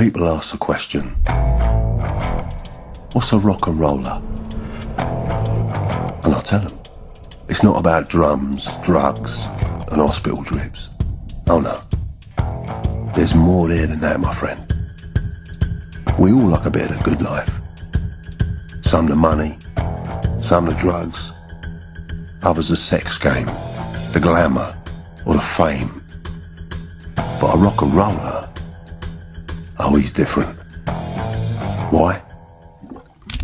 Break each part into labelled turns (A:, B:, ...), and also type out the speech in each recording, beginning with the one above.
A: people ask the question, what's a rock and roller? And I'll tell them, it's not about drums, drugs, and hospital drips. Oh no. There's more there than that, my friend. We all like a bit of good life. Some the money, some the drugs, others the sex game, the glamour, or the fame. But a rock and roller, oh, he's different. Why?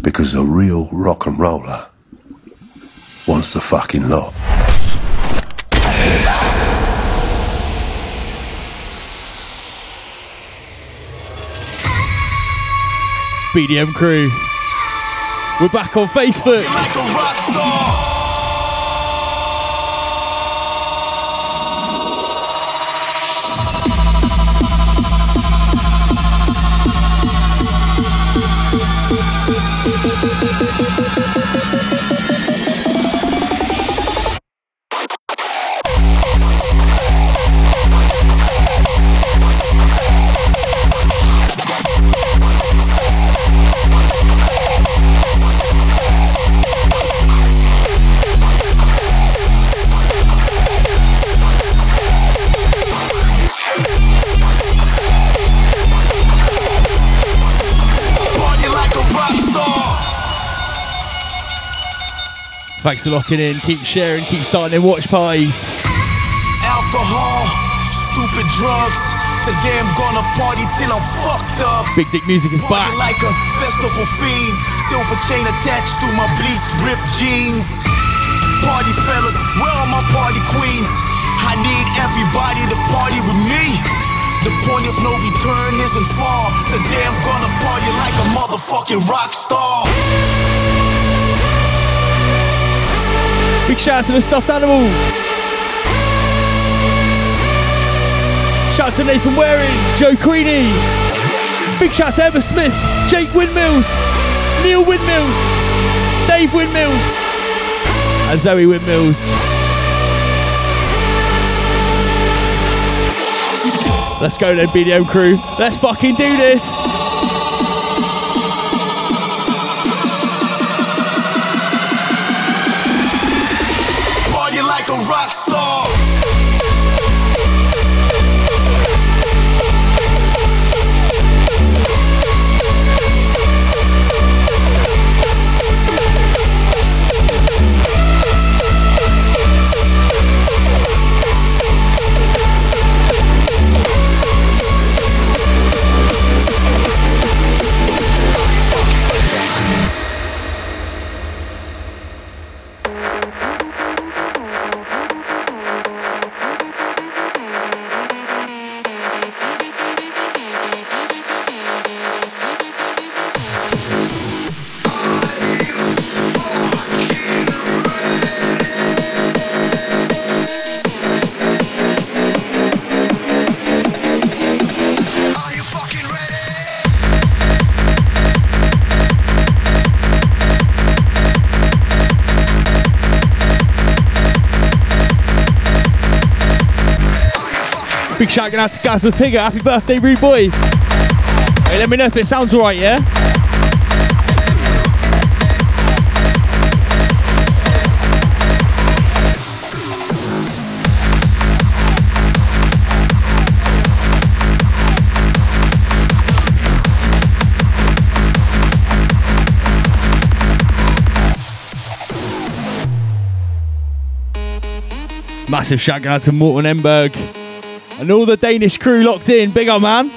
A: Because a real rock and roller wants the fucking lot.
B: BDM crew. We're back on Facebook. Thanks for locking in. Keep sharing. Keep starting their watch parties.
C: Alcohol, stupid drugs. Today I'm gonna party till I'm fucked up.
B: Big Dick Music is
C: Party
B: back.
C: like a festival fiend. Silver chain attached to my bleached ripped jeans. Party fellas, where are my party queens? I need everybody to party with me. The point of no return isn't far. Today I'm gonna party like a motherfucking rock star.
B: Big shout out to the stuffed animal. Shout out to Nathan Waring, Joe Queenie. Big shout out to Emma Smith, Jake Windmills, Neil Windmills, Dave Windmills, and Zoe Windmills. Let's go then, BDM crew. Let's fucking do this. Big shout out to Gaz the Pigger. Happy birthday, rude boy. Hey, let me know if it sounds alright, yeah? Massive shout out to Morten Emberg and all the Danish crew locked in. Big up, man.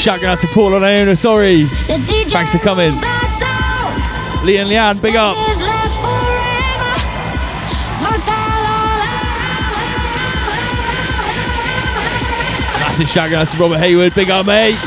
B: Shout out to Paul and Iona, sorry. Thanks for coming. Lee and Leanne, big up.
D: This lasts forever. Hostile all around.
B: Massive shout out to Robert Hayward, big up, mate.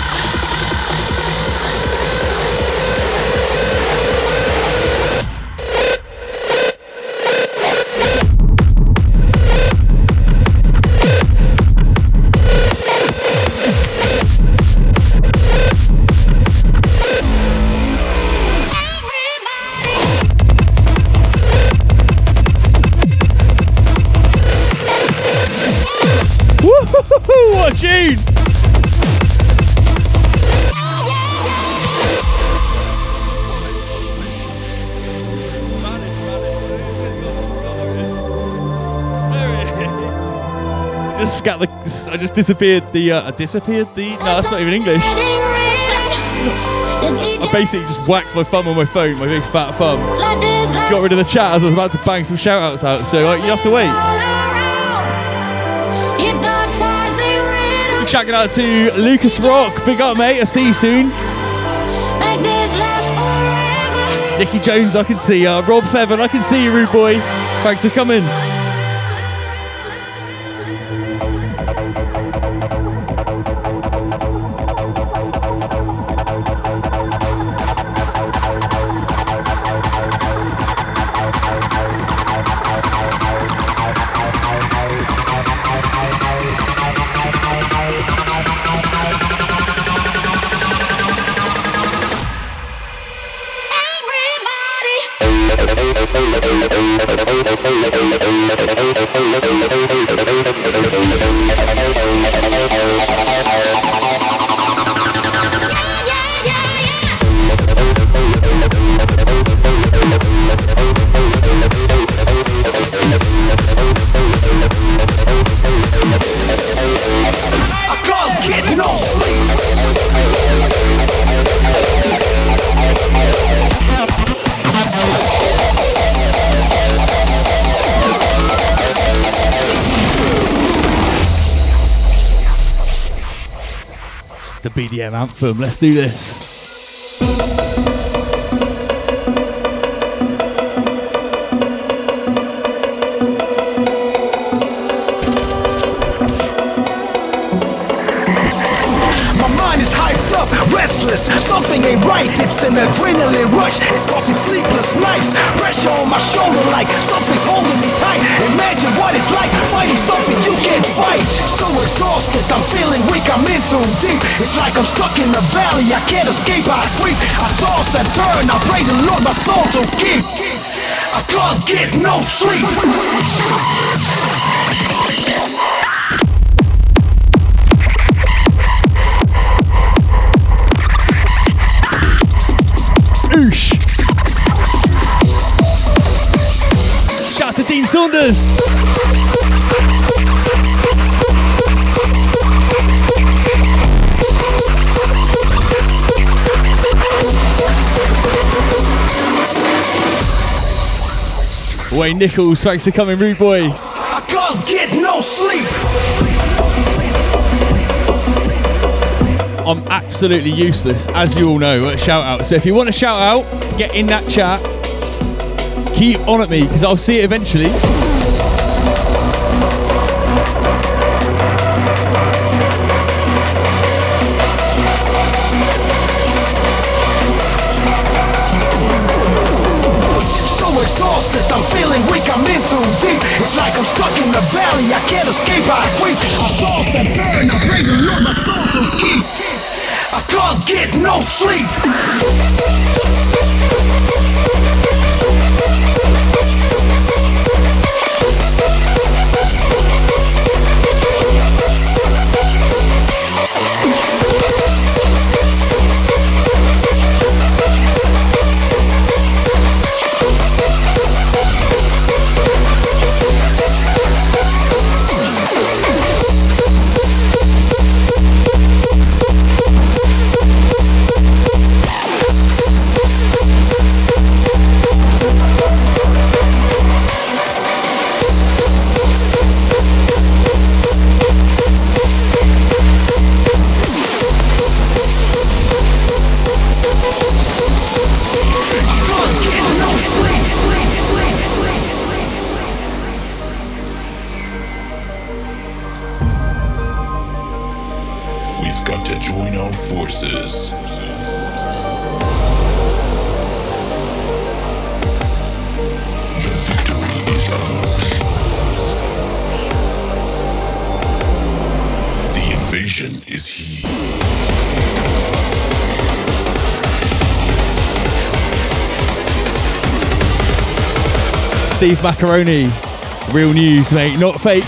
B: Just got. I just disappeared the. Uh, I disappeared the. No, that's not even English. I basically just whacked my thumb on my phone, my big fat thumb. Got rid of the chat as I was about to bang some shout outs out, so like, you have to wait. Big shout out to Lucas Rock, big up mate, I'll see you soon. Nicky Jones, I can see ya. Rob Feather, I can see you, rude boy. Thanks for coming. Anthem. Let's do this.
E: Ain't right. It's an adrenaline rush. It's causing sleepless nights. Pressure on my shoulder like something's holding me tight. Imagine what it's like fighting something you can't fight. So exhausted, I'm feeling weak. I'm in too deep. It's like I'm stuck in a valley. I can't escape. I creep. I toss and turn. I pray the Lord my soul to keep. I can't get no sleep.
B: Saunders. Wayne Nichols, thanks for coming, rude boy.
E: I can't get no sleep.
B: I'm absolutely useless, as you all know, at shout out. So if you want to shout out, get in that chat. Keep on at me because I'll see it eventually.
E: So exhausted, I'm feeling weak, I'm in too deep. It's like I'm stuck in the valley, I can't escape, I creep. I toss and turn, I pray the Lord my soul to keep. I can't get no sleep.
B: Steve Macaroni. Real news, mate, not fake.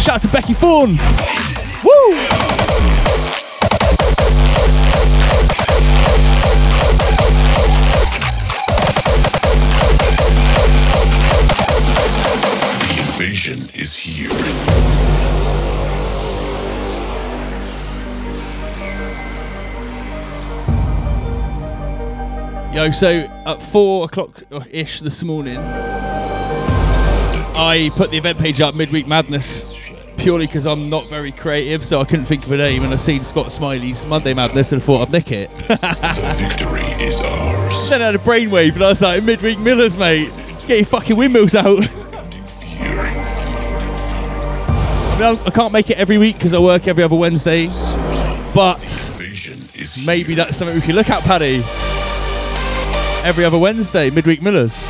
B: Shout out to Becky Fawn. Yo, so at four o'clock uh, ish this morning, I put the event page up, Midweek Madness, purely because I'm not very creative, so I couldn't think of a name, and I seen Scott Smiley's Monday Madness and I thought I'd nick it.
F: The victory is ours.
B: then I had a brainwave, and I was like, Midweek Millers, mate, get your fucking windmills out. I, mean, I can't make it every week because I work every other Wednesday, but maybe that's something we can look at, Paddy. Every other Wednesday, midweek Millers.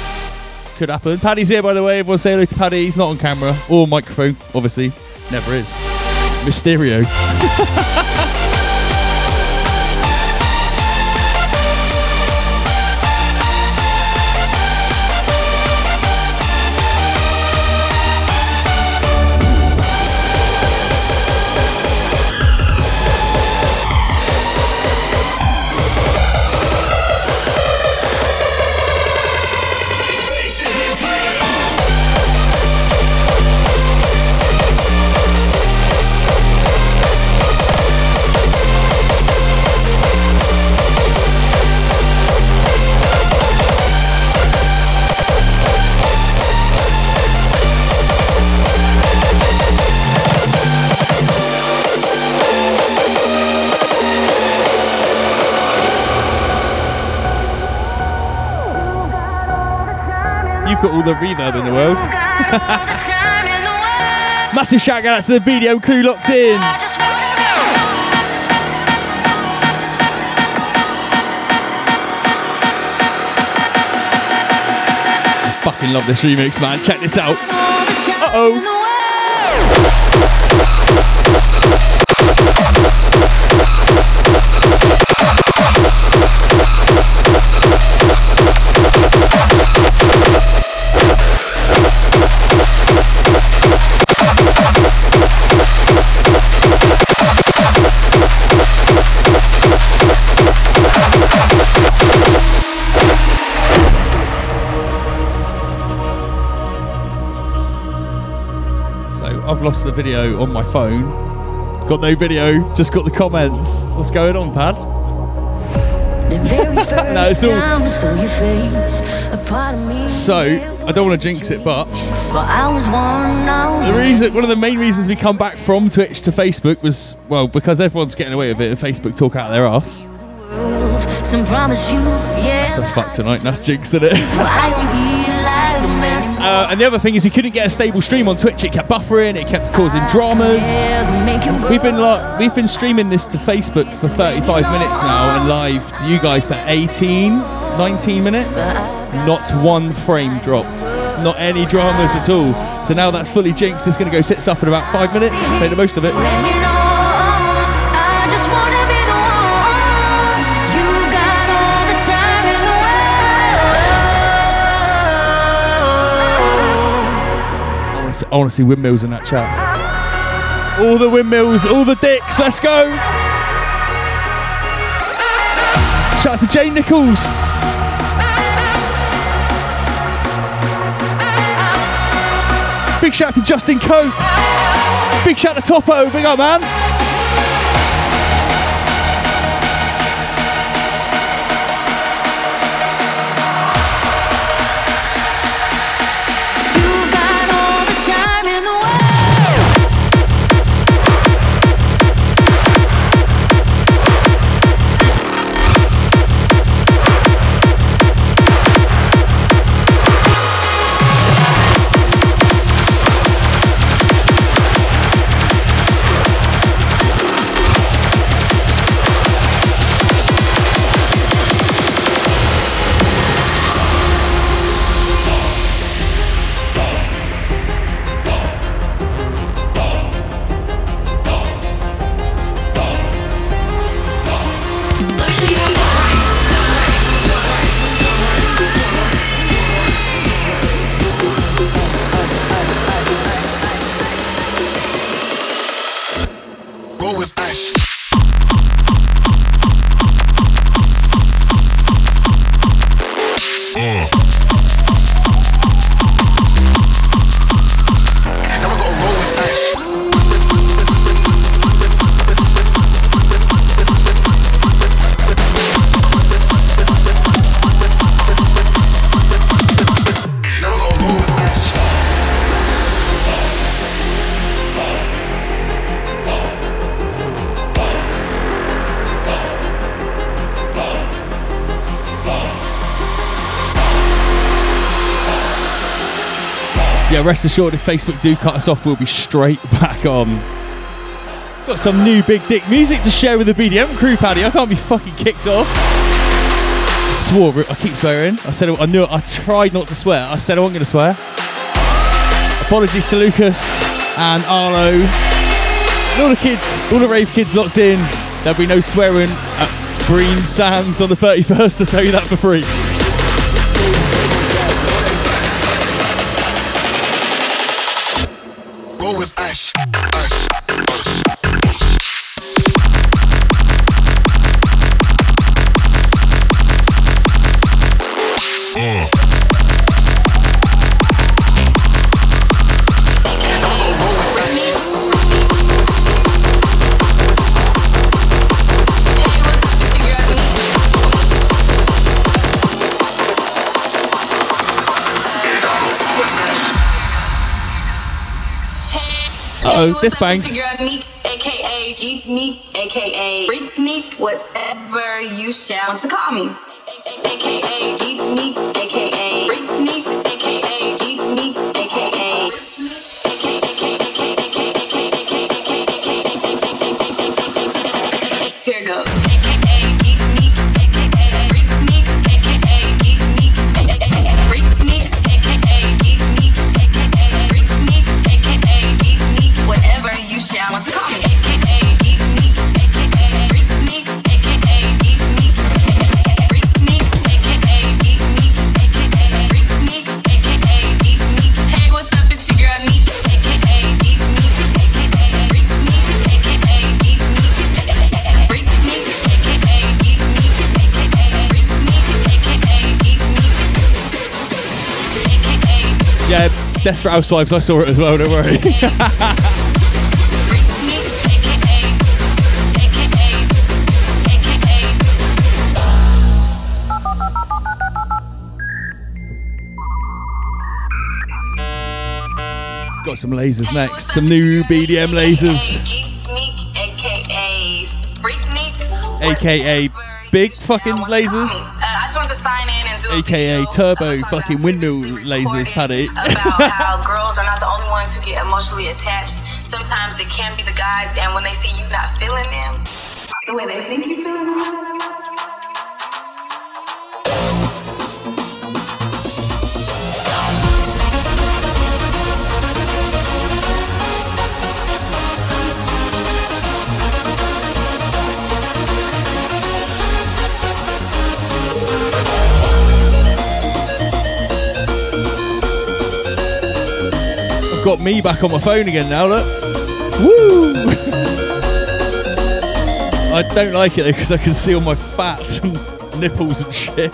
B: Could happen. Paddy's here, by the way. Everyone say hello to Paddy. He's not on camera or microphone, obviously. Never is. Mysterio. You've got all the reverb in the world. Massive shout out to the BDM crew locked in. Fucking love this remix, man. Check this out. Uh oh. So I've lost the video on my phone. Got no video, just got the comments. What's going on, Pad?
G: no,
B: it's all-
G: time I saw your face, a part of me
B: So I don't want to jinx it, but
G: but I was worn
B: the reason, one of the main reasons we come back from Twitch to Facebook was well because everyone's getting away with it. and Facebook talk out their ass.
G: Some promise you, yeah.
B: So that's fucked tonight. and That's jinxed in it. Uh, and the other thing is we couldn't get a stable stream on Twitch. It kept buffering. It kept causing dramas. We've been like we've been streaming this to Facebook for 35 minutes now and live to you guys for 18, 19 minutes. Not one frame dropped. Not any dramas at all. So now that's fully jinxed. It's going to go sit up in about five minutes. Make the most of it.
G: World.
B: I want to see windmills in that chat. All the windmills, all the dicks. Let's go. Shout out to Jane Nichols. Big shout out to Justin Cope. Big shout out to Topo. Big up, man. Yeah, rest assured, if Facebook do cut us off, we'll be straight back on. Got some new big dick music to share with the BDM crew, Paddy. I can't be fucking kicked off. I swore, I keep swearing. I said I knew. I tried not to swear. I said I wasn't going to swear. Apologies to Lucas and Arlo. And all the kids, all the rave kids locked in. There'll be no swearing at Brean Sands on the 31st. I'll tell you that for free. This bangs.
H: Girl Neek, aka Geek Neek, aka Freak Neek, whatever you shall want to call me.
B: Desperate Housewives, I saw it as well, don't worry. Got some lasers next, some new BDM lasers,
H: Geek Neek, aka Freak Neek,
B: aka big fucking lasers, aka turbo fucking windmill lasers, Paddy.
H: about how girls are not the only ones who get emotionally attached. Sometimes it can be the guys, and when they see you not feeling them, the way they think you feeling them.
B: Got me back on my phone again now, look. Woo! I don't like it though because I can see all my fat and nipples and shit.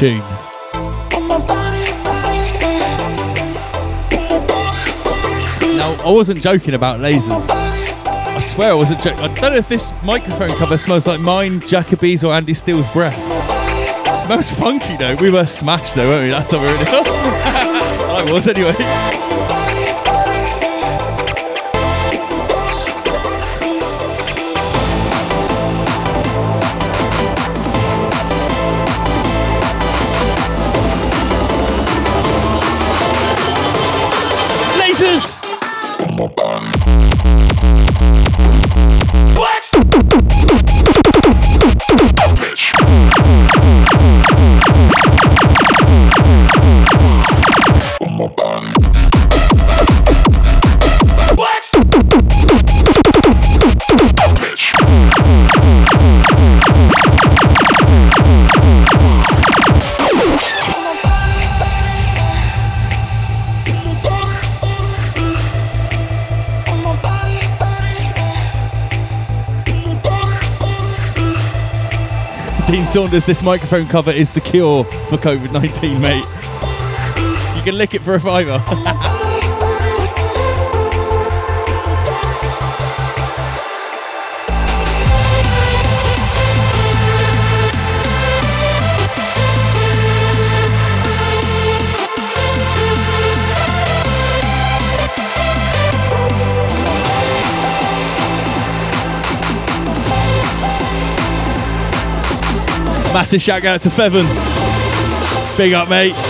B: Tune. Now, I wasn't joking about lasers. I swear I wasn't joking. I don't know if this microphone cover smells like mine, Jacoby's, or Andy Steele's breath. It smells funky though. We were smashed though, weren't we? That's how we really. I was anyway.
I: Dean Saunders, this microphone cover is the cure for COVID 19, mate. You can lick it for a fiver. Massive shout out to Fevin. Big up, mate.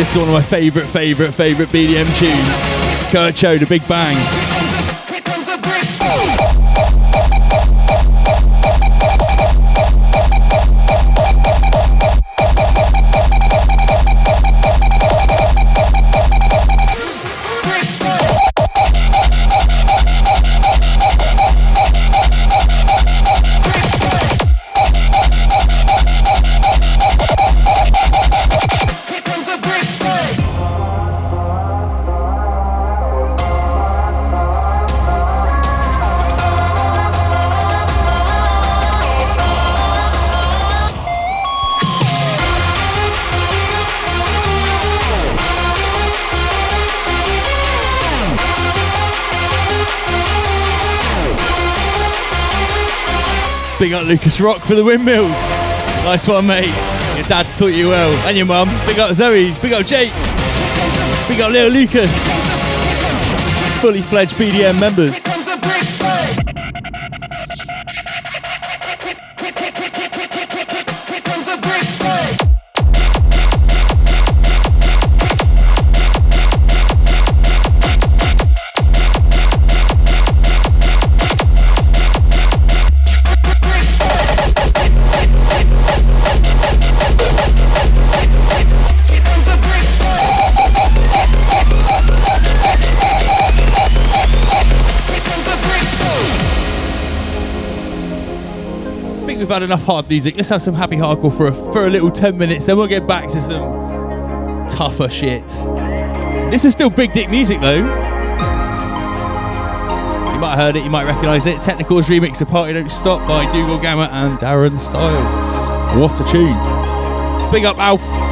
I: This is one of my favourite, favourite, favourite BDM tunes.
B: Kurt Cho, The Big Bang. Lucas Rock for the windmills. Nice one, mate. Your dad's taught you well. And your mum. Big up Zoe. Big up Jake. Big up little Lucas. Fully fledged BDM members. Had enough hard music. Let's have some happy hardcore for a, for a little 10 minutes, then we'll get back to some tougher shit. This is still big dick music though. You might have heard it, you might recognise it. Technikal's remix of Party Don't Stop by Dougal Gammer and Darren Styles. What a tune. Big up Alf.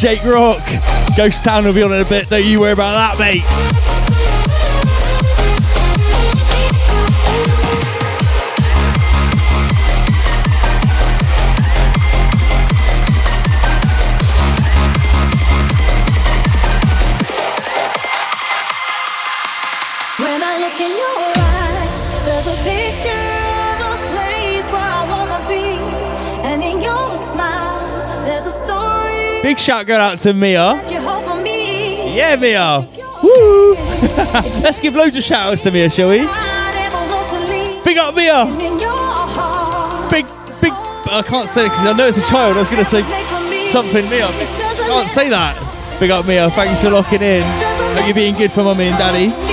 B: Jake Rock. Ghost Town will be on in a bit. Don't you worry about that, mate. Shout going out to Mia. Yeah, Mia. Woo! Let's give loads of shout outs to Mia, shall we? Big up Mia. Big, big. I can't say it because I know it's a child. I was going to say something, Mia. Can't say that. Big up Mia. Thanks for locking in. Hope you're being good for mummy and daddy.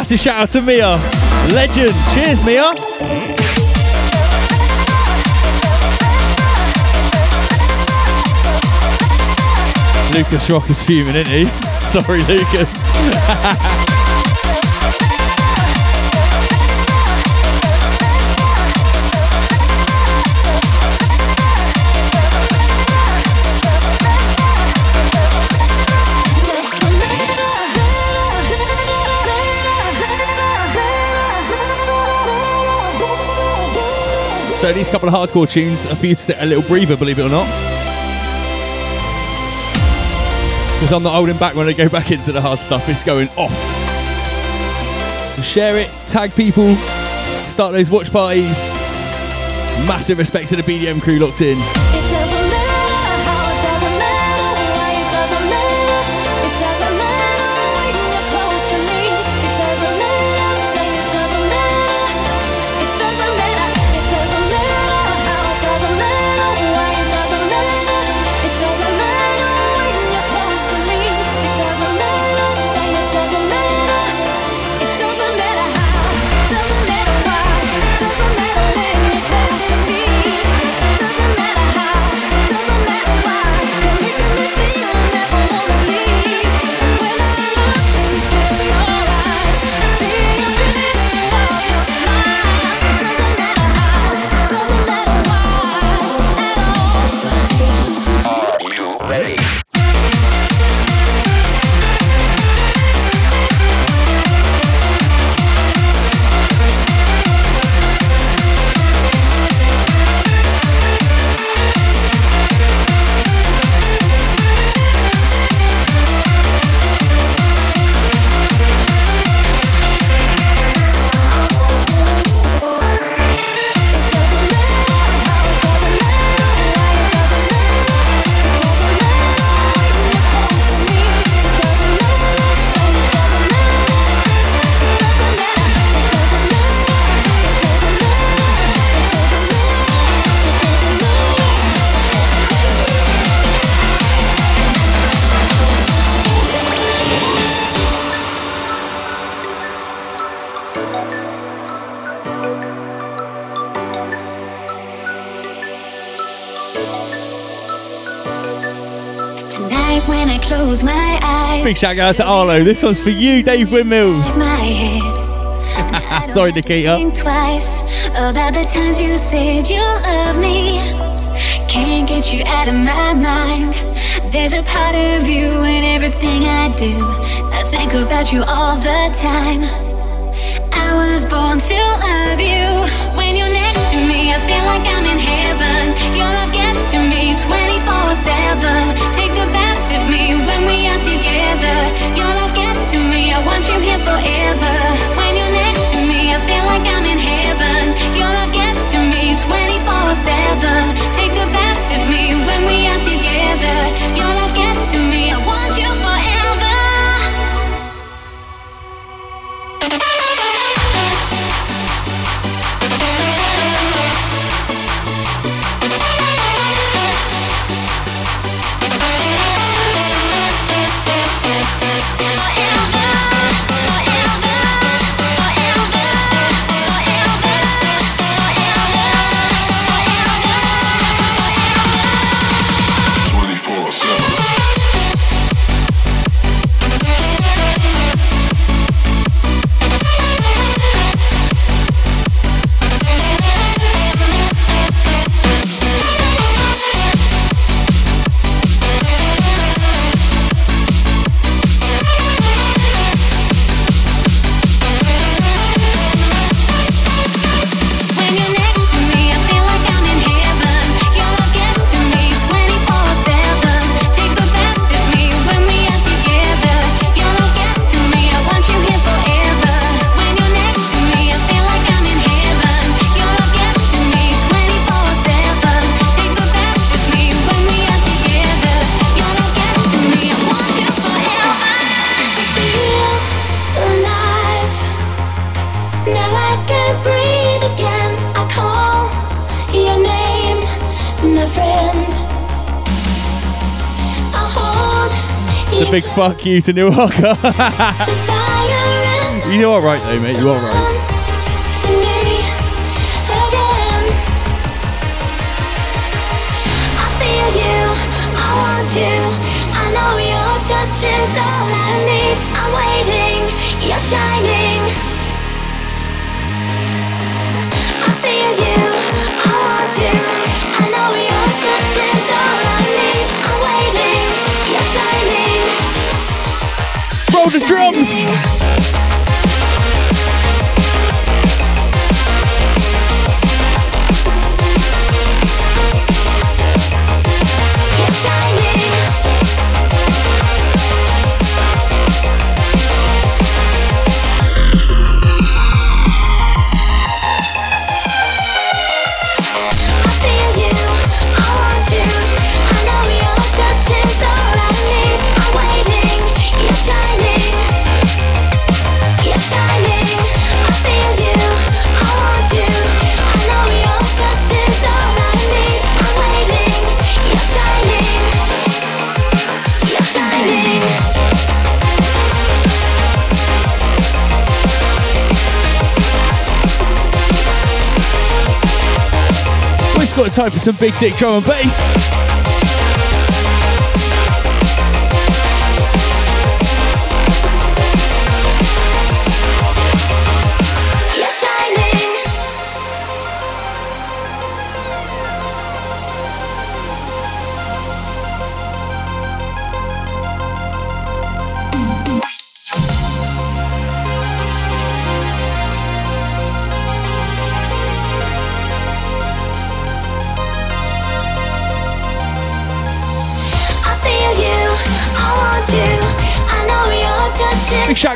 B: Massive shout out to Mia. Legend. Cheers, Mia. Lucas Rock is fuming, isn't he? Sorry, Lucas. So these couple of hardcore tunes are for you to take a little breather, believe it or not. Because I'm not holding back when I go back into the hard stuff. It's going off. So share it, tag people, start those watch parties. Massive respect to the BDM crew locked in. Shout out to Arlo. This one's for you, Dave Windmills. Sorry, Nikita.
D: Think twice about the times you said you love me. Can't get you out of my mind. There's a part of you in everything I do. I think about you all the time. I was born to love you. When you're next to me, I feel like I'm in heaven. Your love gets to me 24 7. Take the of me when we are together. Your love gets to me, I want you here forever. When you're next to me, I feel like I'm in heaven. Your love gets to me 24 7. Take the best of me when we are together. Your love gets to me, I want you forever.
B: Fuck you to Neil
D: Harker.
B: you are right though, mate. You are right.
D: is all I need. I'm waiting, you're shining. I feel you.
B: Roll the drums. time for some big dick drum and bass.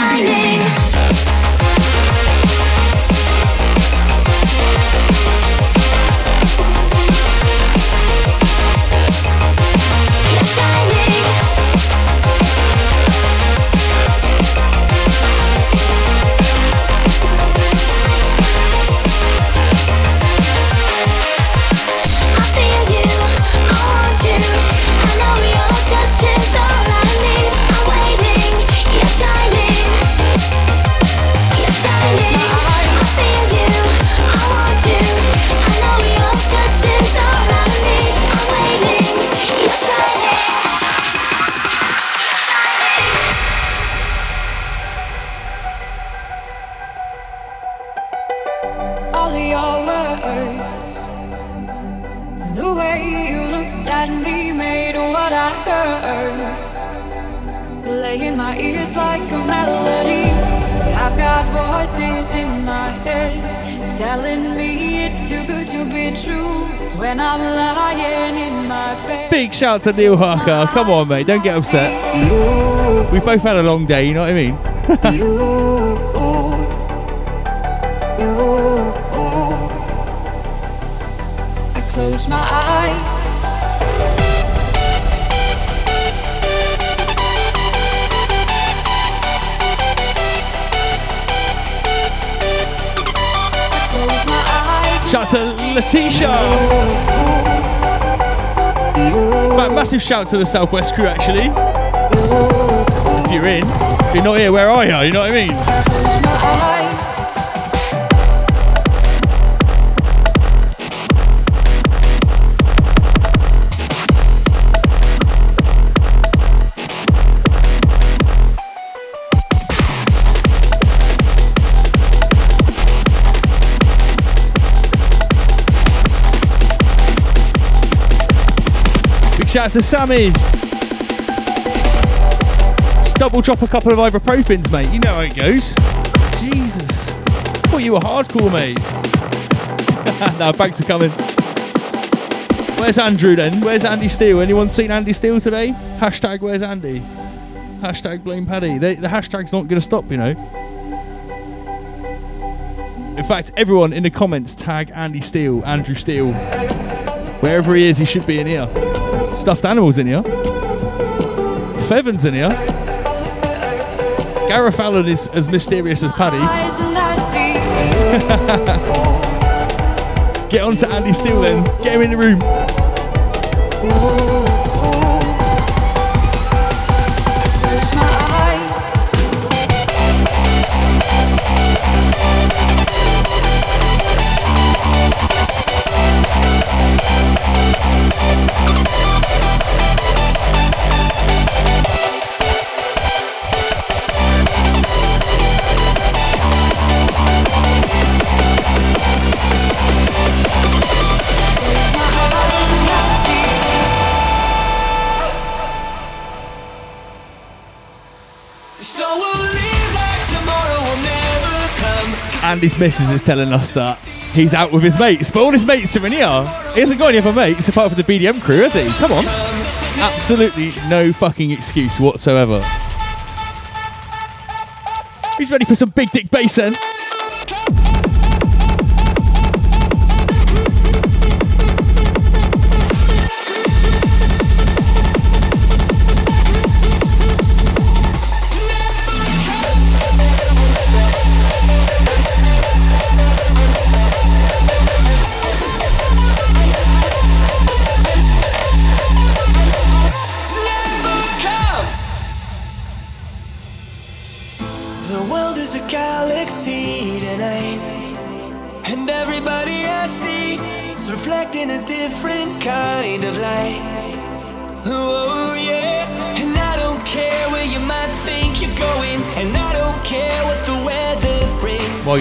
D: shining.
B: Big shout to Neil Harker. Come on, mate. Don't get upset. We both had a long day, you know what I mean? Letitia. Fact, massive shout to the Southwest crew, actually. If you're in, if you're not here, where are you? You know what I mean? Shout out to Sammy. Just double drop a couple of ibuprofens, mate. You know how it goes. Jesus. Thought you were hardcore, mate. now, banks are coming.
J: Where's Andrew then? Where's Andy Steele? Anyone seen Andy Steele today? Hashtag where's Andy? Hashtag blame Paddy. They, the hashtag's not going to stop, you know. In fact, everyone in the comments tag Andy Steele, Andrew Steele. Wherever he is, he should be in here. Stuffed animals in here. Fevan's in here. Gareth Allen is as mysterious as Paddy. Get on to Andy Steele then. Get him in the room. Andy's missus is telling us that he's out with his mates, but all his mates are in here. He hasn't got any other mates apart from the BDM crew, has he? Come on. Absolutely no fucking excuse whatsoever. He's ready for some big dick bass then.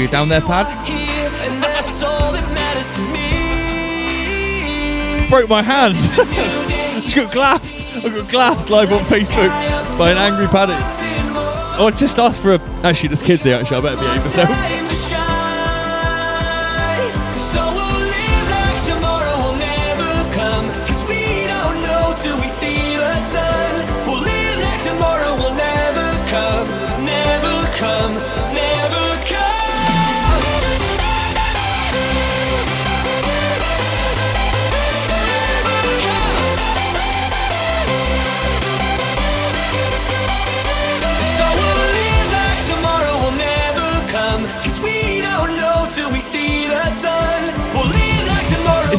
B: Brings.
J: Down there, Pad,
B: Here, and that's all that matters to
J: broke my hand. Just got glassed. I got glassed live on Facebook by an angry Paddy. Oh, I just asked for a. Actually, there's kids here. Actually, I better behave myself.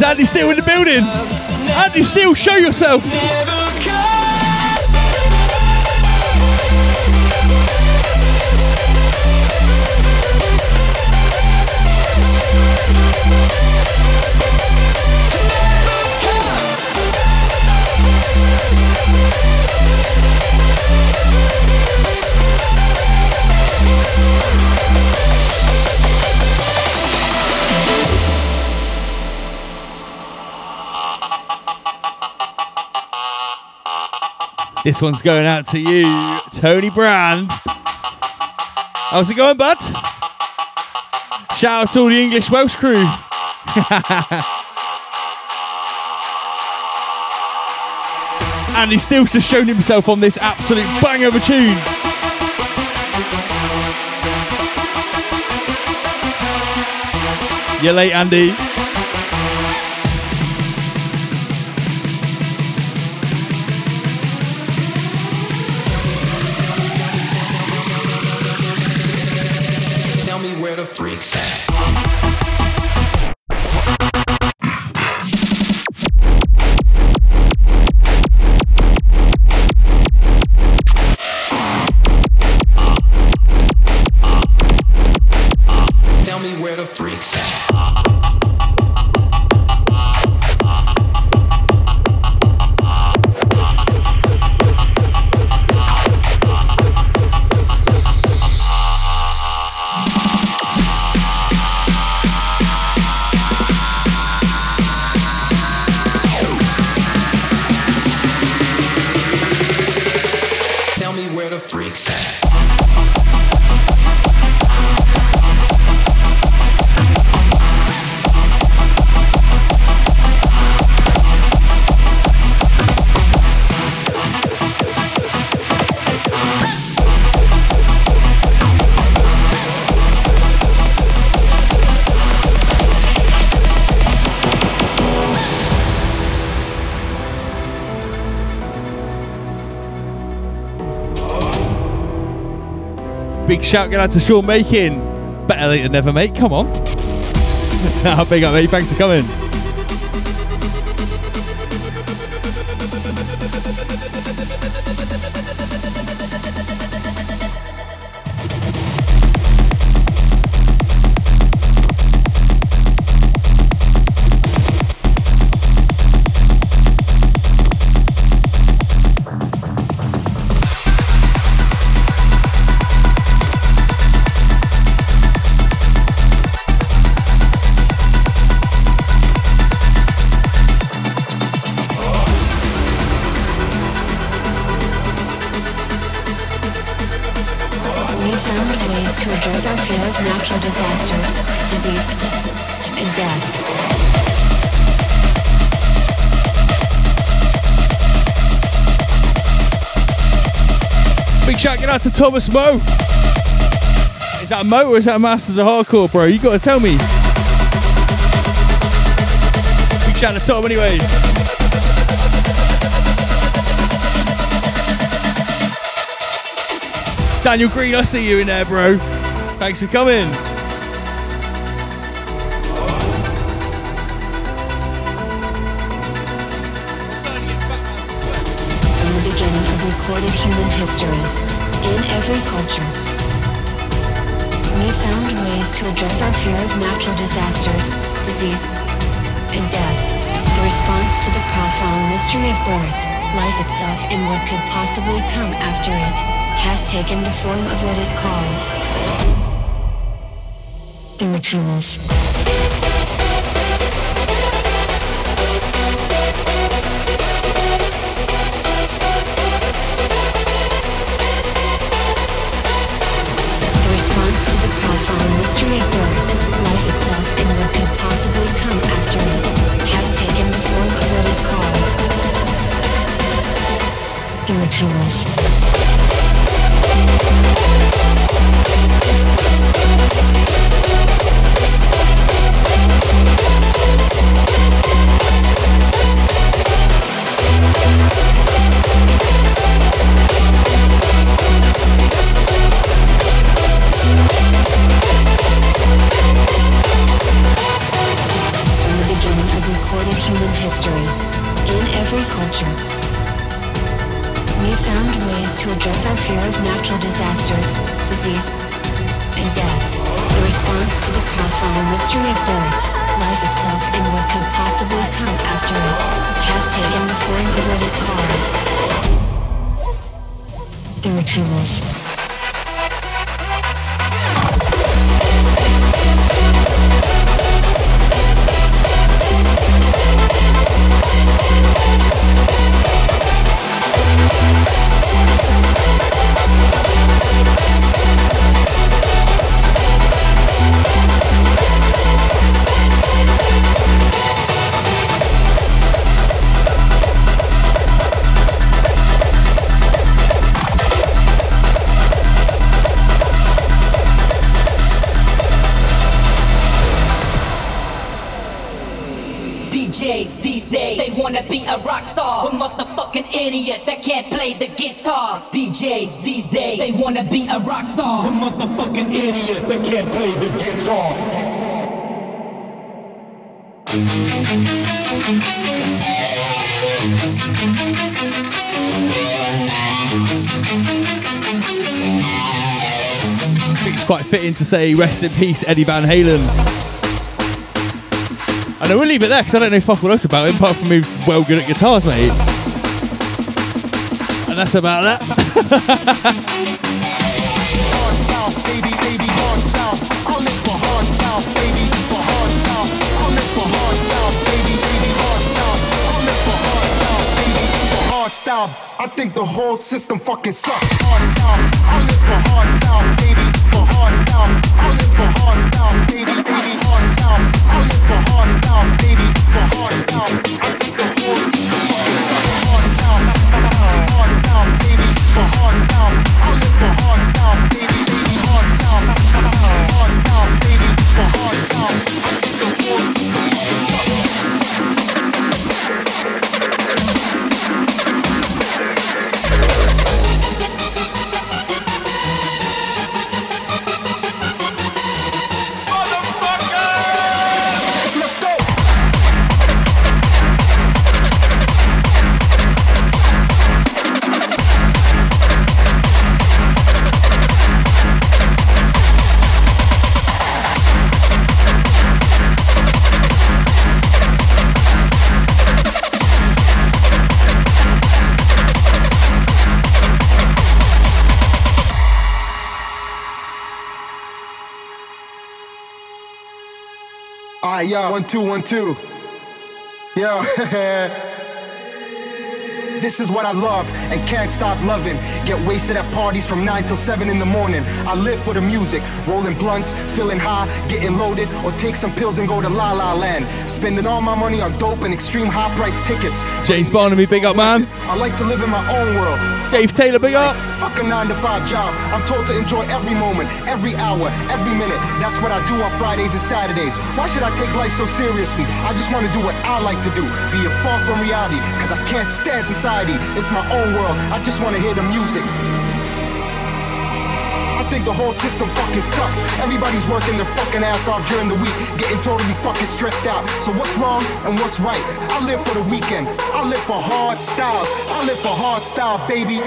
J: Andy Steele in the building? Andy Steele, show yourself. This one's going out to you, Tony Brand. How's it going, bud? Shout out to all the English Welsh crew. and he's still just shown himself on this absolute bang of a tune. You're late, Andy.
B: Shout going out to Sean Making. Better late than never, mate. Come on. Big up, mate. Thanks for coming. Shout out to Thomas Mo. Is that Mo or is that Masters of Hardcore, bro? You gotta tell me. Big shout to Tom anyway. Daniel Green, I see you in there, bro. Thanks for coming.
K: Recorded human history, in every culture, we found ways to address our fear of natural disasters, disease, and death. The response to the profound mystery of birth, life itself, and what could possibly come after it, has taken the form of what is called the rituals. Mystery of birth, life itself, and what could possibly come after it, has taken the form of what is called the rituals. Recorded human history, in every culture, we have found ways to address our fear of natural disasters, disease, and death. The response to the profound mystery of birth, life itself, and what could possibly come after it, has taken the form of what is called the rituals.
L: Idiots that can't play the guitar. DJs these days, they wanna be a rock star. We're motherfucking idiots that can't play the guitar.
B: I think it's quite fitting to say rest in peace, Eddie Van Halen. And I will leave it there because I don't know fuck all else about him apart from he's well good at guitars, mate. And that's about that.
E: I think the whole system fucking sucks. Hardstyle, I live for hardstyle, baby, for hardstyle. I live for hardstyle, baby, baby, hardstyle. I live for hardstyle, baby, for hardstyle. I Yo, one, two, one, two. Yo, This is what I love and can't stop loving. Get wasted at parties from 9 till 7 in the morning. I live for the music, rolling blunts, feeling high, getting loaded, or take some pills and go to La La Land. Spending all my money on dope and extreme high price tickets.
B: James Barnaby, big up, man.
E: I like to live in my own world.
B: Dave Taylor, big up.
E: Fuck a 9 to 5 job. I'm told to enjoy every moment, every hour, every minute. That's what I do on Fridays and Saturdays. Why should I take life so seriously? I just want to do what I like to do. Be it far from reality, cause I can't stand society. It's my own world. I just want to hear the music. I think the whole system fucking sucks. Everybody's working their fucking ass off during the week, getting totally fucking stressed out. So what's wrong and what's right? I live for the weekend. I live for hard styles. I live for hard style, baby.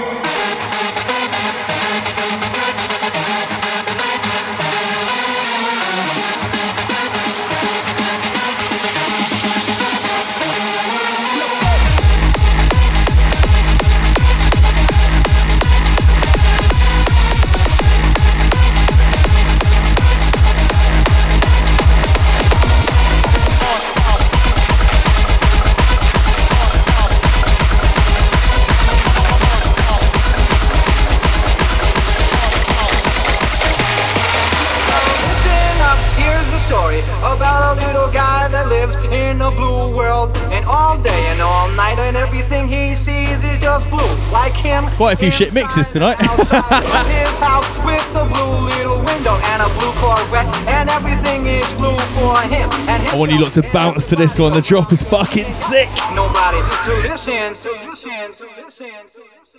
B: Quite a few shit mixes tonight.
M: his house with a blue little window and a blue Corvette. And everything is blue for him. And
B: I want you lot to bounce to this one. The drop is fucking sick.
M: Nobody to listen, to listen, to listen.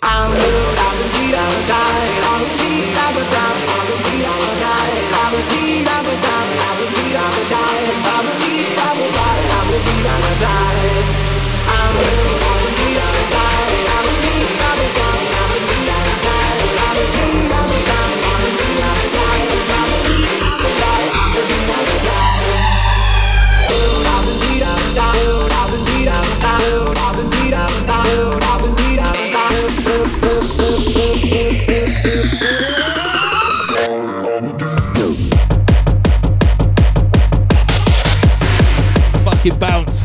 M: I'm blue, I'm a beat, I'm a die, I'm a beat, I'm a die, I'm a beat, I'm a die, I'm a beat, I'm a die,
B: Fucking bounce.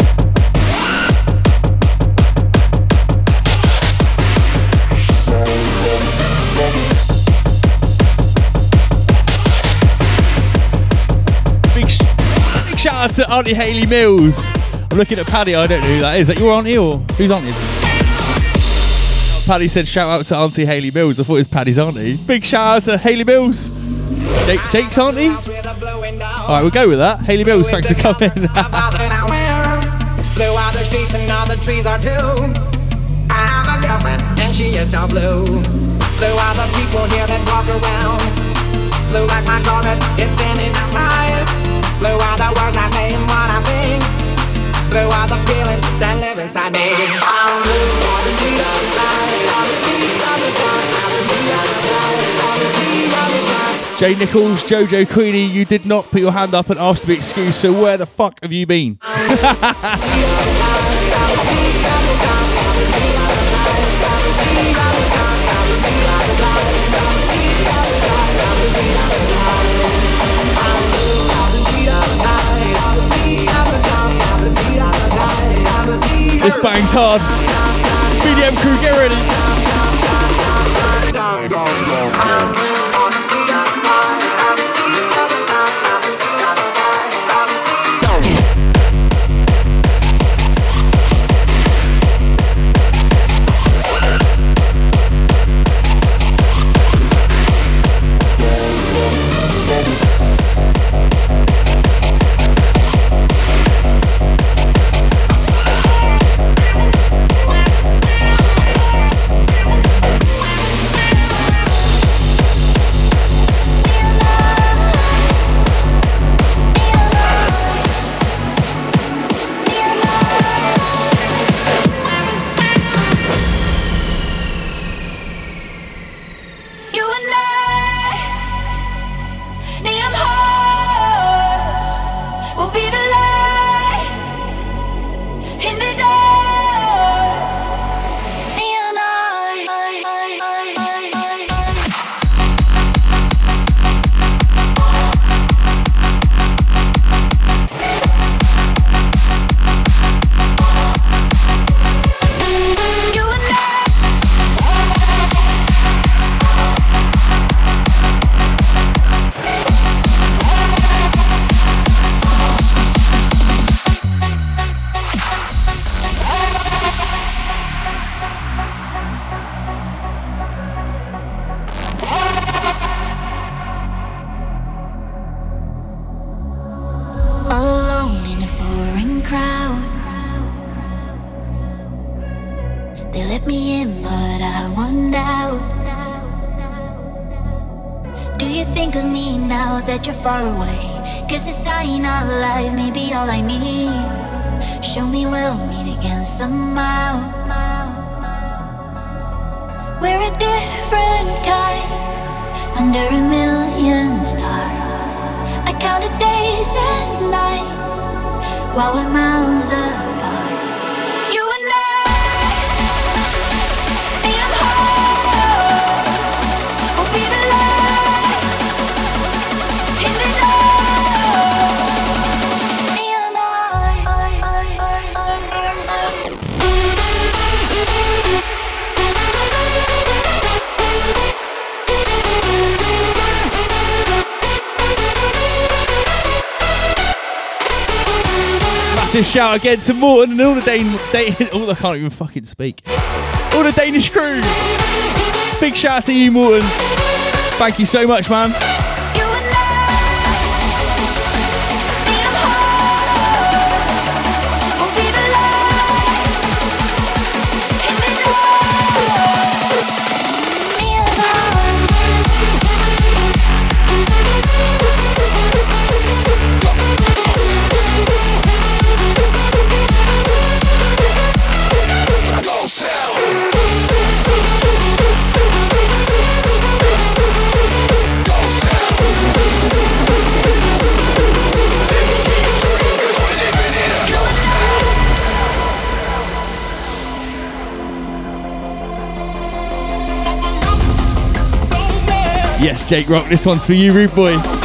B: Big, sh- big shout out to Auntie Haley Mills. I'm looking at Paddy. I don't know who that is. That your auntie or who's auntie? Paddy said shout out to Auntie Haley Mills. I thought it was Paddy's auntie. Big shout out to Haley Mills. Jake, Jake's auntie. All right, we'll go with that. Haley Mills, thanks for coming.
M: Streets and all the trees are too. I have a girlfriend and she is so blue. Blue are the people here that walk around. Blue like my Corvette, it's in its time. Blue are the words I say and what I think. Blue are the feelings that live inside me. I'm blue for the beat of the night, on the beat of the on the of the.
B: Jay Nichols, Jojo Queenie, you did not put your hand up and ask to be excused, so where the fuck have you been? This bangs hard. BDM crew, get ready. Shout again to Morton and all the Dane, Dane all I can't even fucking speak. All the Danish crew. Big shout out to you, Morton. Thank you so much, man. Yes, Jake Rock, this one's for you, Rude Boy.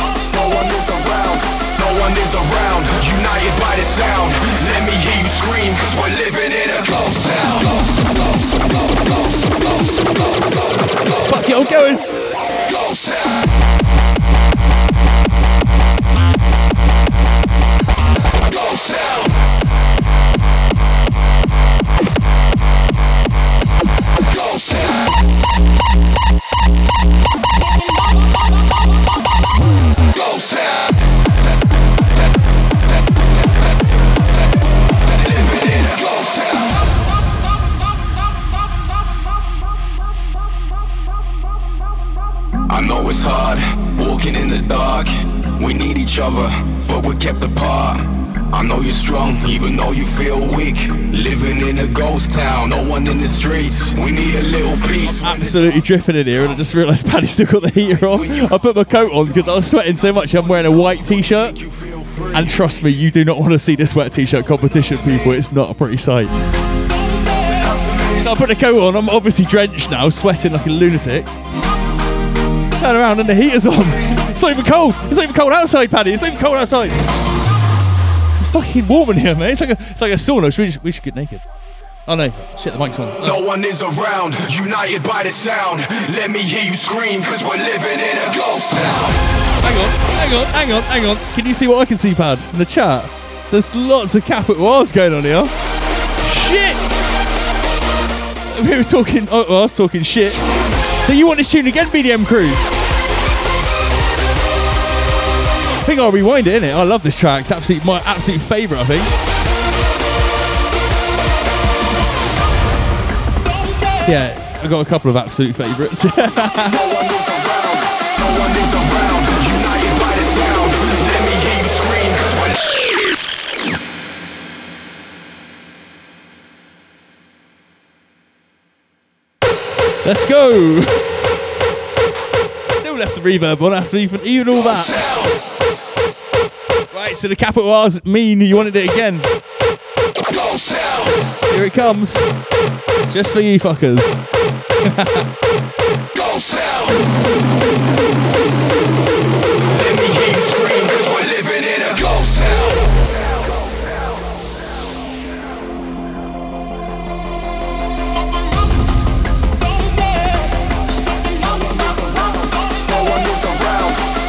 B: Absolutely dripping in here, and I just realised Paddy's still got the heater on. I put my coat on because I was sweating so much. I'm wearing a white t-shirt, and trust me, you do not want to see this wet t-shirt competition, people. It's not a pretty sight. So I put the coat on. I'm obviously drenched now, sweating like a lunatic. Turn around and the heater's on. It's not even cold. It's not even cold outside, Paddy. It's not even cold outside. It's fucking warm in here, man. It's like a, it's like a sauna. Should we, just, we should get naked. Oh no, shit, the mic's on. Oh.
N: No one is around, united by the sound. Let me hear you scream, cause we're living in a ghost town.
B: Hang on, hang on, hang on, hang on. Can you see what I can see, Pad? In the chat. There's lots of capital R's going on here. Shit! We were talking, oh, well, I was talking shit. So you want this tune again, BDM crew? I think I'll rewind it, innit? I love this track. It's absolute, my absolute favourite, I think. Yeah, I got a couple of absolute favourites.
N: No one is around, united by the sound. Let me hear you scream, cause we're
B: Let's go. Still left the reverb on after even, even all that. Right, so the capital R's mean you wanted it again. Here it comes. Just for you fuckers.
N: Ghost town. Let me hear you we're living in a ghost town.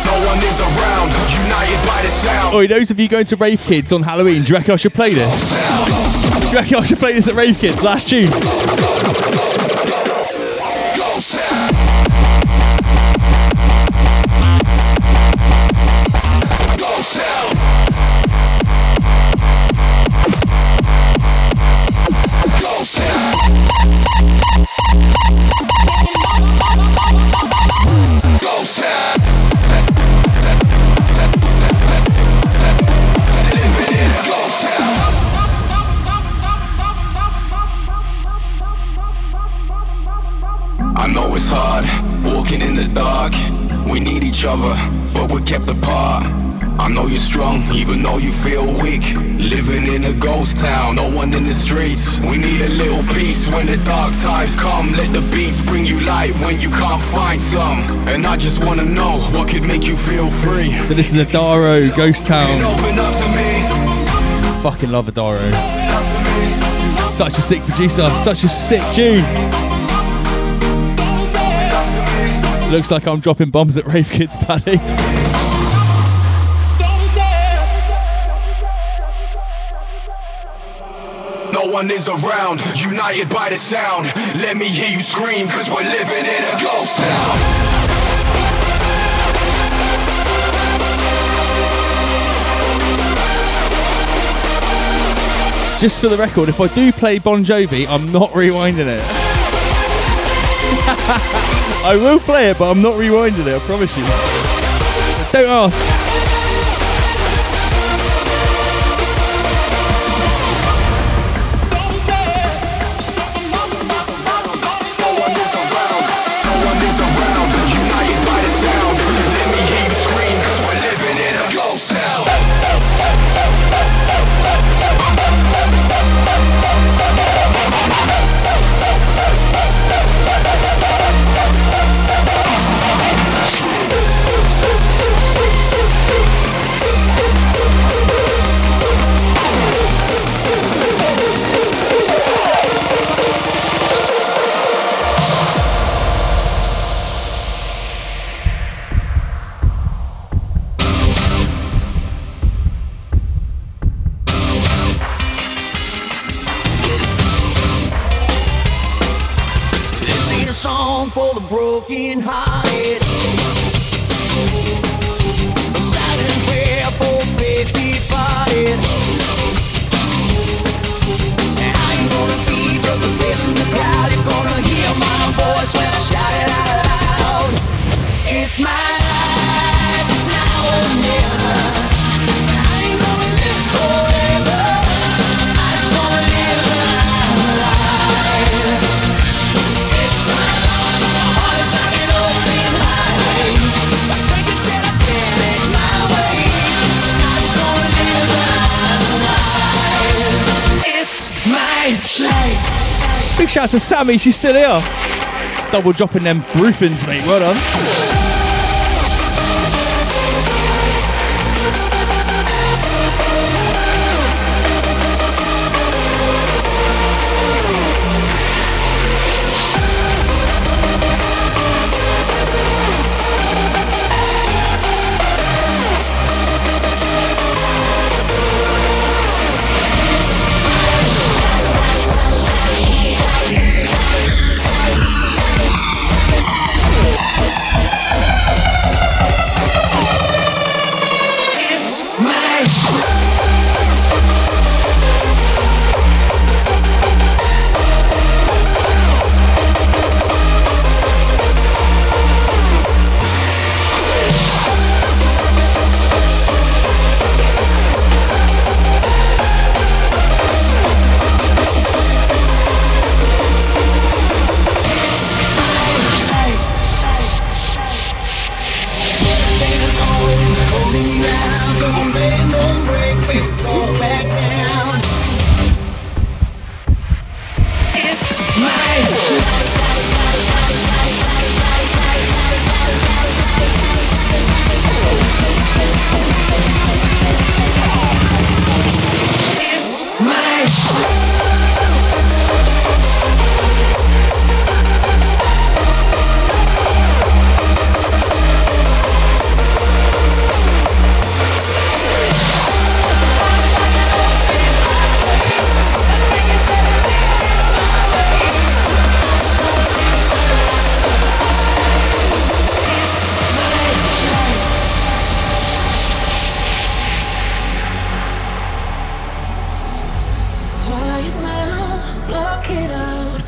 N: No around, united by the sound.
B: Oi, those of you going to Rave Kids on Halloween, do you reckon I should play this? Do you reckon I should play this at Rave Kids? Last tune.
N: Just wanna know what could make you feel free.
B: So this is Adaro Ghost Town.
N: Open up to me.
B: Fucking love Adaro. Such a sick producer, such a sick tune. Looks like I'm dropping bombs at Rave Kids, Paddy.
N: No one is around, united by the sound. Let me hear you scream, cause we're living in a ghost town.
B: Just for the record, if I do play Bon Jovi, I'm not rewinding it. I will play it, but I'm not rewinding it, I promise you. Don't ask. Out to Sammy, she's still here. Double dropping them roofings, mate. Well done.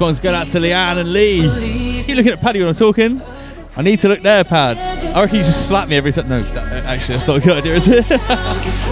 B: One's going out to Leanne and Lee. Keep looking at Paddy when I'm talking. I need to look there, Pad. I reckon you just slap me every time. No, actually, that's not a good idea, is it?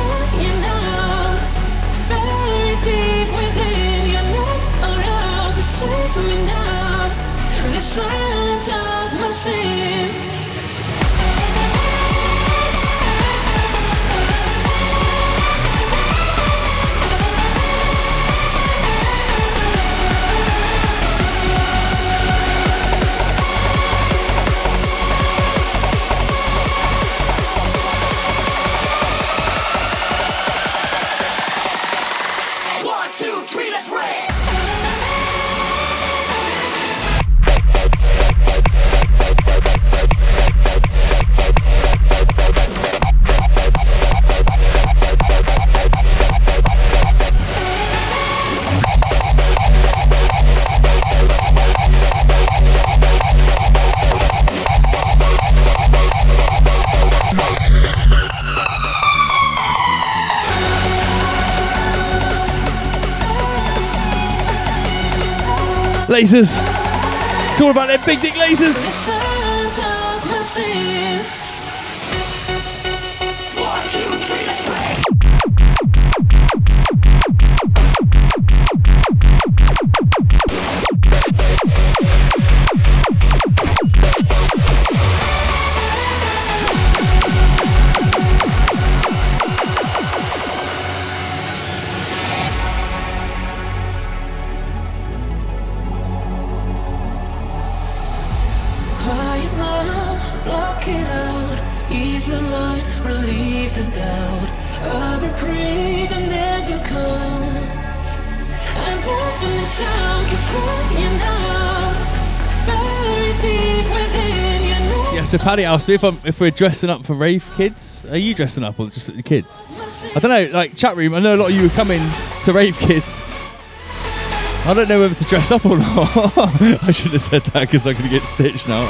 B: Lasers. It's all about their big dick lasers. So Paddy asked me if, I'm, if we're dressing up for rave kids. Are you dressing up or just the kids? I don't know, like chat room, I know a lot of you are coming to rave kids. I don't know whether to dress up or not. I should have said that because I'm to get stitched now.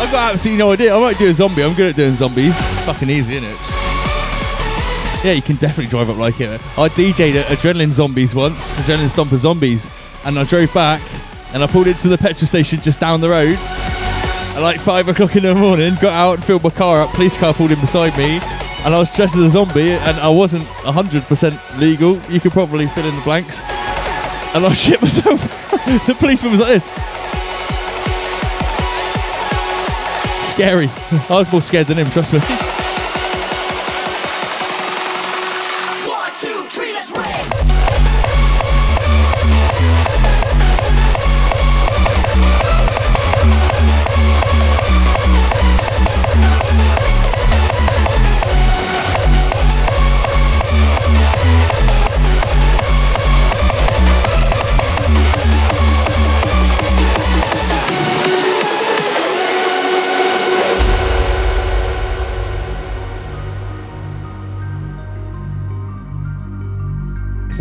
B: I've got absolutely no idea. I might do a zombie. I'm good at doing zombies. Fucking easy, isn't it? Yeah, you can definitely drive up like it. I DJ'd Adrenaline Zombies once, Adrenaline Stomper Zombies, and I drove back and I pulled into the petrol station just down the road at like five o'clock in the morning, got out and filled my car up. Police car pulled in beside me, and I was dressed as a zombie, and I wasn't 100% legal. You could probably fill in the blanks. And I shit myself. the policeman was like this. Scary. I was more scared than him, trust me.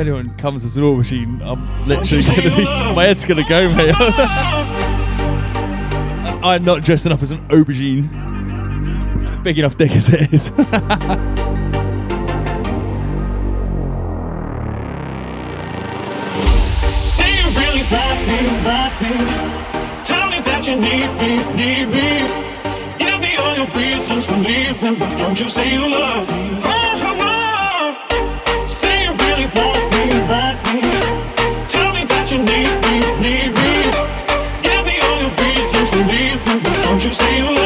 B: Anyone comes as an war machine, I'm literally gonna be. My head's gonna go, mate. I'm not dressing up as an aubergine. Big enough dick as it is.
O: Say you really want me, want me. Tell me that you need me, need me. Give me all your reasons for leaving, but don't you say you love me. Don't you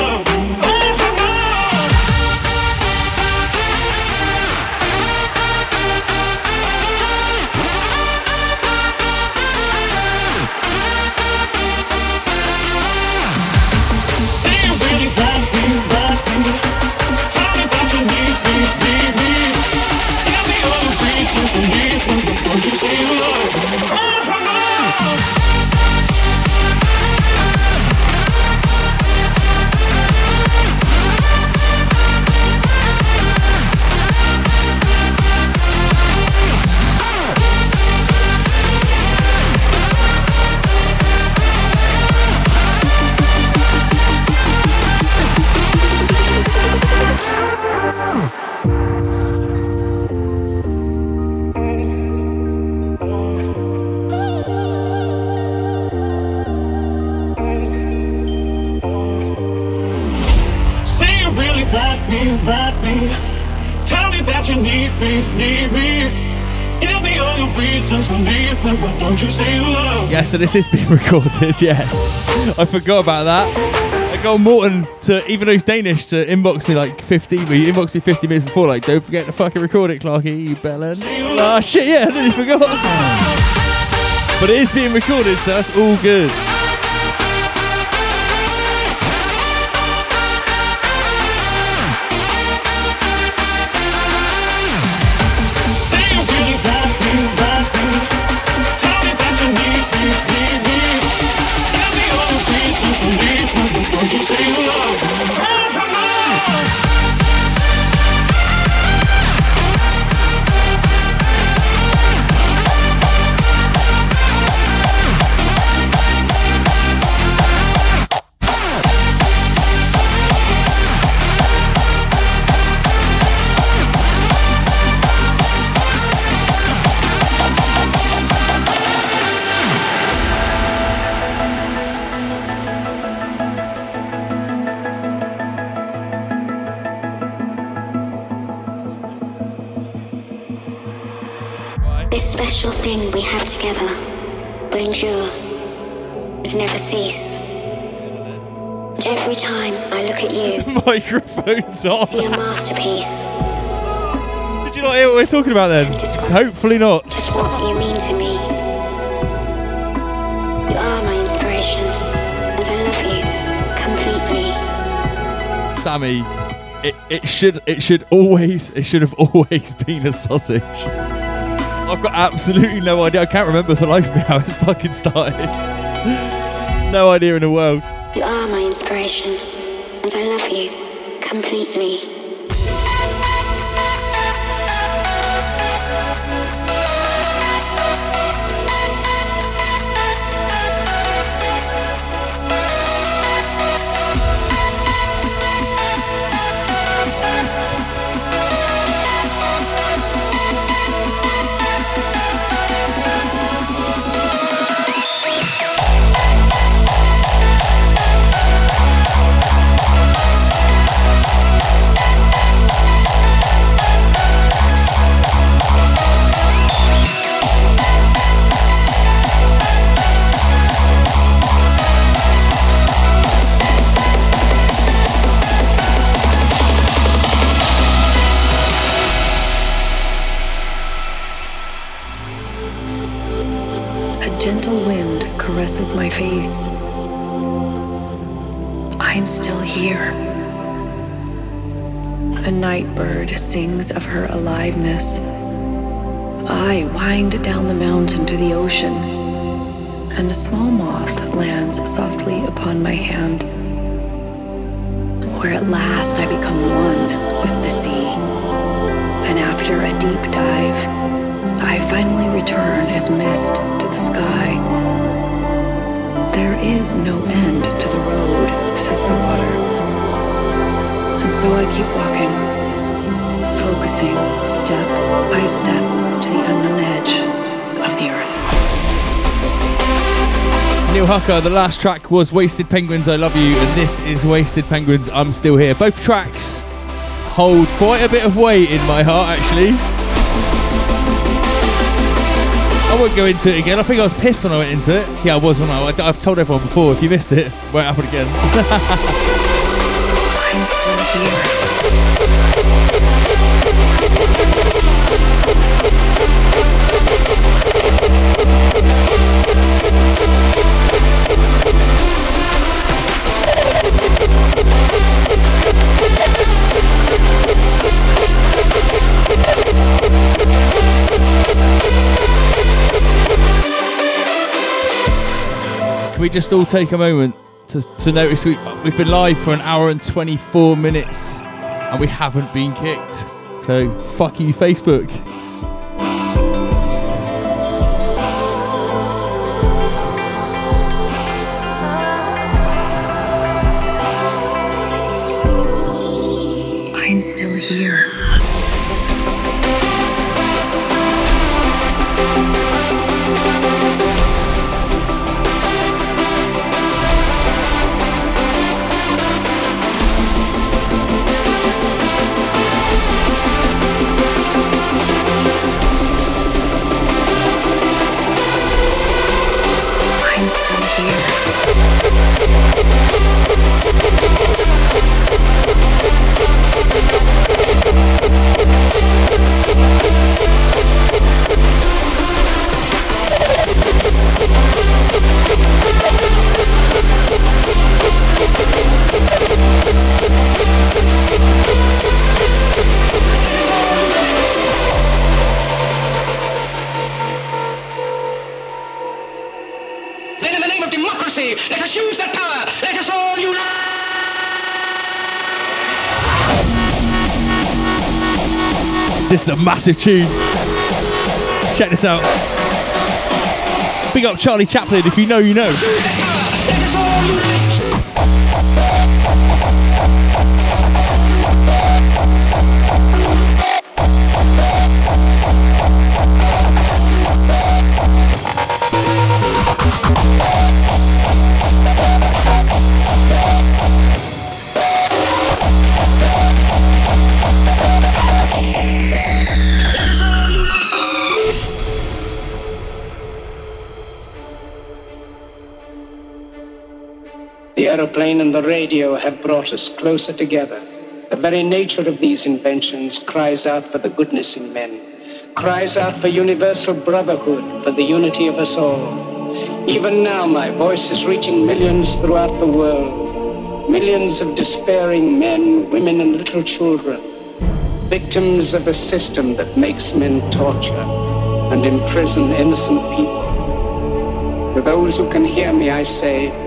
B: so this is being recorded, yes. I forgot about that. I got Morton to, even though he's Danish, to inbox me like 50, but he inboxed me 50 minutes before, like, don't forget to fucking record it, Clarky, you bellend. Oh shit, yeah, I nearly forgot. But it is being recorded, so that's all good.
D: Special thing we have together will endure and never cease. And every time I look at you,
B: Microphone's on.
D: see a masterpiece.
B: Did you not hear what we're talking about then? Hopefully not.
D: Just what you mean to me. You are my inspiration, and I love you completely.
B: Sammy, it, it should it should always it should have always been a sausage. I've got absolutely no idea. I can't remember for life me how it fucking started. no idea in the world.
D: You are my inspiration, and I love you completely.
P: Face. I'm still here. A night bird sings of her aliveness. I wind down the mountain to the ocean, and a small moth lands softly upon my hand, where at last I become one with the sea. And after a deep dive, I finally return as mist to the sky. There is no end to the road, says the water. And so I keep walking, focusing step by step to the unknown edge of the earth.
B: Neil Harker, the last track was Wasted Penguinz, I Love You, and this is Wasted Penguinz, I'm Still Here. Both tracks hold quite a bit of weight in my heart, actually. I won't go into it again. I think I was pissed when I went into it. Yeah, I was when I. I've told everyone before. If you missed it, won't happen again.
P: I'm still here.
B: Just all take a moment to, to notice we, we've been live for an hour and 24 minutes and we haven't been kicked. So, fuck you, Facebook.
P: I'm still here.
B: This is a massive tune. Check this out. Big up Charlie Chaplin. If you know, you know.
Q: Aeroplane and the radio have brought us closer together. The very nature of these inventions cries out for the goodness in men, cries out for universal brotherhood, for the unity of us all. Even now my voice is reaching millions throughout the world, millions of despairing men, women and little children, victims of a system that makes men torture and imprison innocent people. To those who can hear me, I say,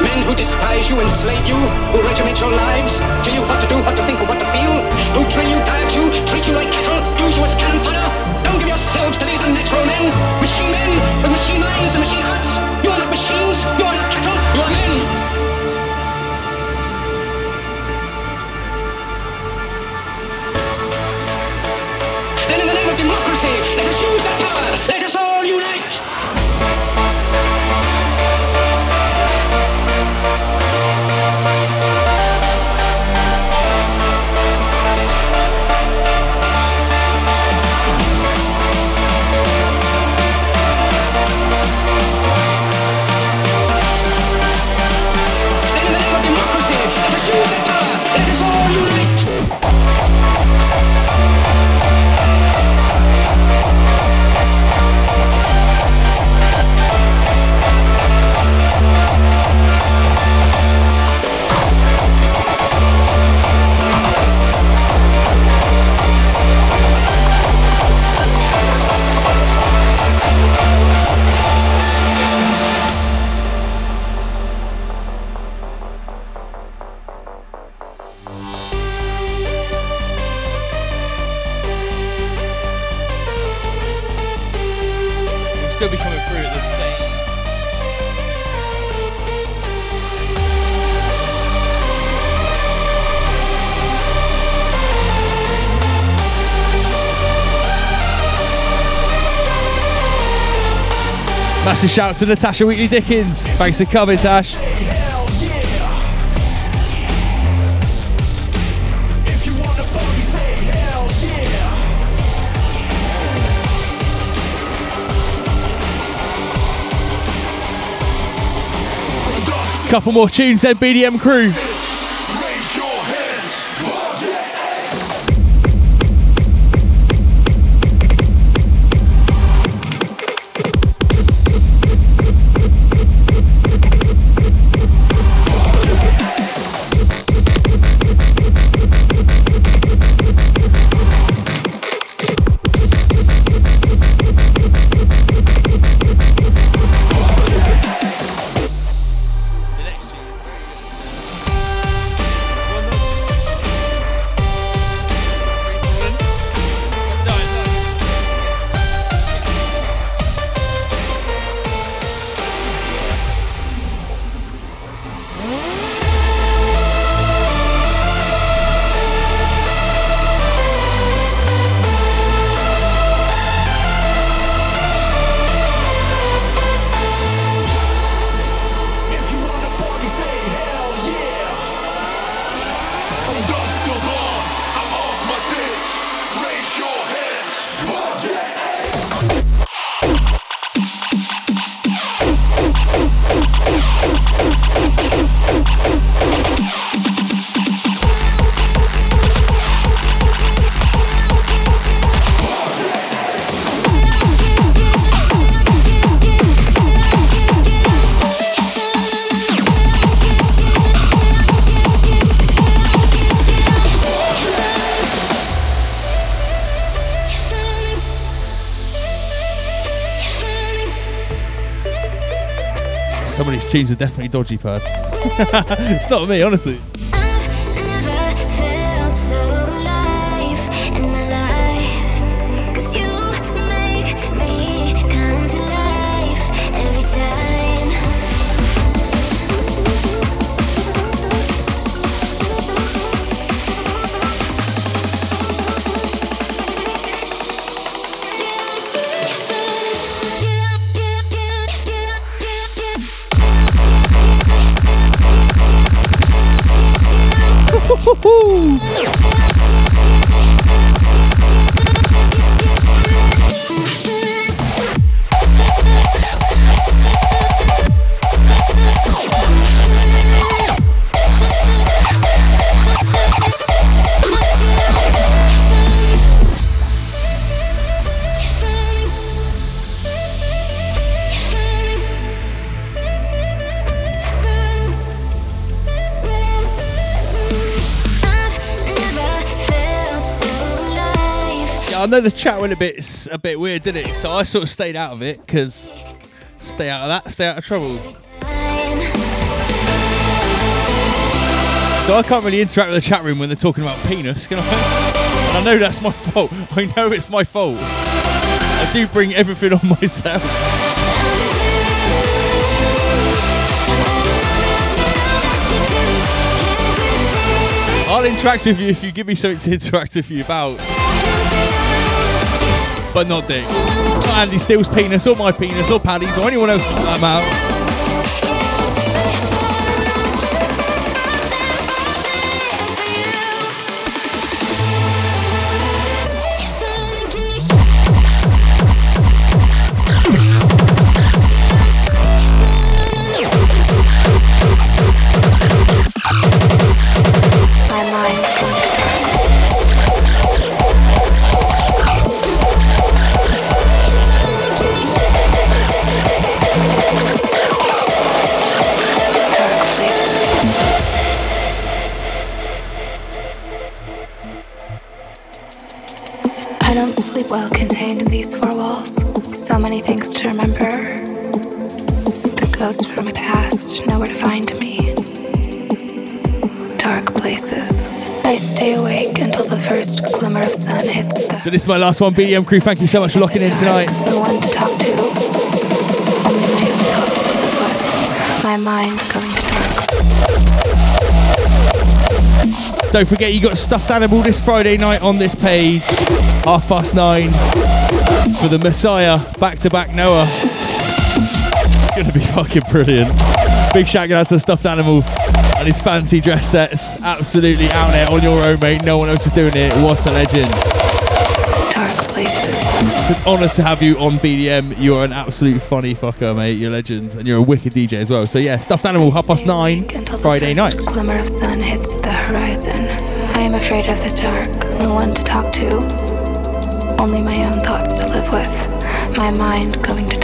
Q: Men who despise you, enslave you, who regiment your lives, tell you what to do, what to think, and what to feel, who drill you, diet you, treat you like cattle, use you as cannon fodder. Don't give yourselves to these unnatural men, machine men with machine minds and machine hearts. You are not machines, you are not cattle, you are men. Then in the name of democracy,
B: Massive shout out to Natasha Wheatley Dickens. Thanks for coming, Tash. Couple more tunes, then BDM crew. Tunes are definitely dodgy, Purr. it's not me, honestly. Know the chat went a bit a bit weird, didn't it? So I sort of stayed out of it because stay out of that, stay out of trouble. So I can't really interact with the chat room when they're talking about penis, can I? And I know that's my fault. I know it's my fault. I do bring everything on myself. I'll interact with you if you give me something to interact with you about. But not Dick. Not Andy Steele's penis, or my penis, or Paddy's, or anyone else that matter.
R: Hits the
B: So this is my last one, BDM crew. Thank you so much for locking in tonight.
R: no one to talk to. My to. My mind going dark.
B: Don't forget you got a stuffed animal this Friday night on this page, half past nine, for the Messiah back to back Noah. It's gonna be fucking brilliant. Big shout out to stuffed animal and his fancy dress sets. Absolutely out there on your own, mate. No one else is doing it. What a legend. It's an honour to have you on BDM. You're an absolute funny fucker, mate. You're a legend, and you're a wicked DJ as well. So yeah, stuffed animal, half past nine, Friday night.
R: Glimmer of sun hits the horizon. I am afraid of the dark. No one to talk to. Only my own thoughts to live with. My mind going to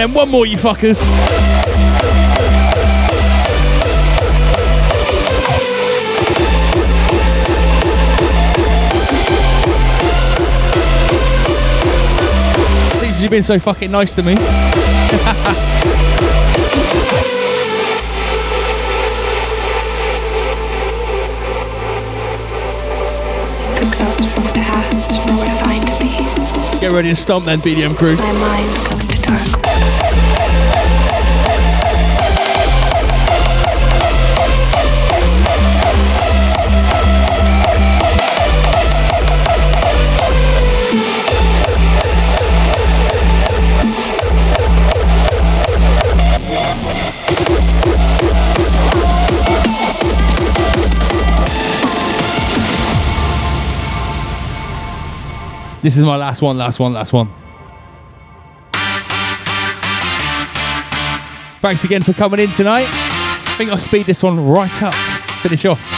B: on then, one more, you fuckers. Seems you've been so fucking nice to me.
R: The ghosts from the past, nowhere to find me.
B: Get ready to stomp then, BDM crew. This is my last one, last one, last one. Thanks again for coming in tonight. I think I'll speed this one right up. Finish off.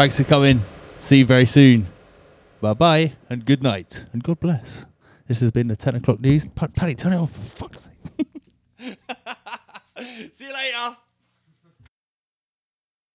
B: Thanks for coming. See you very soon. Bye bye and good night and God bless. This has been the 10 o'clock news. Paddy, turn it off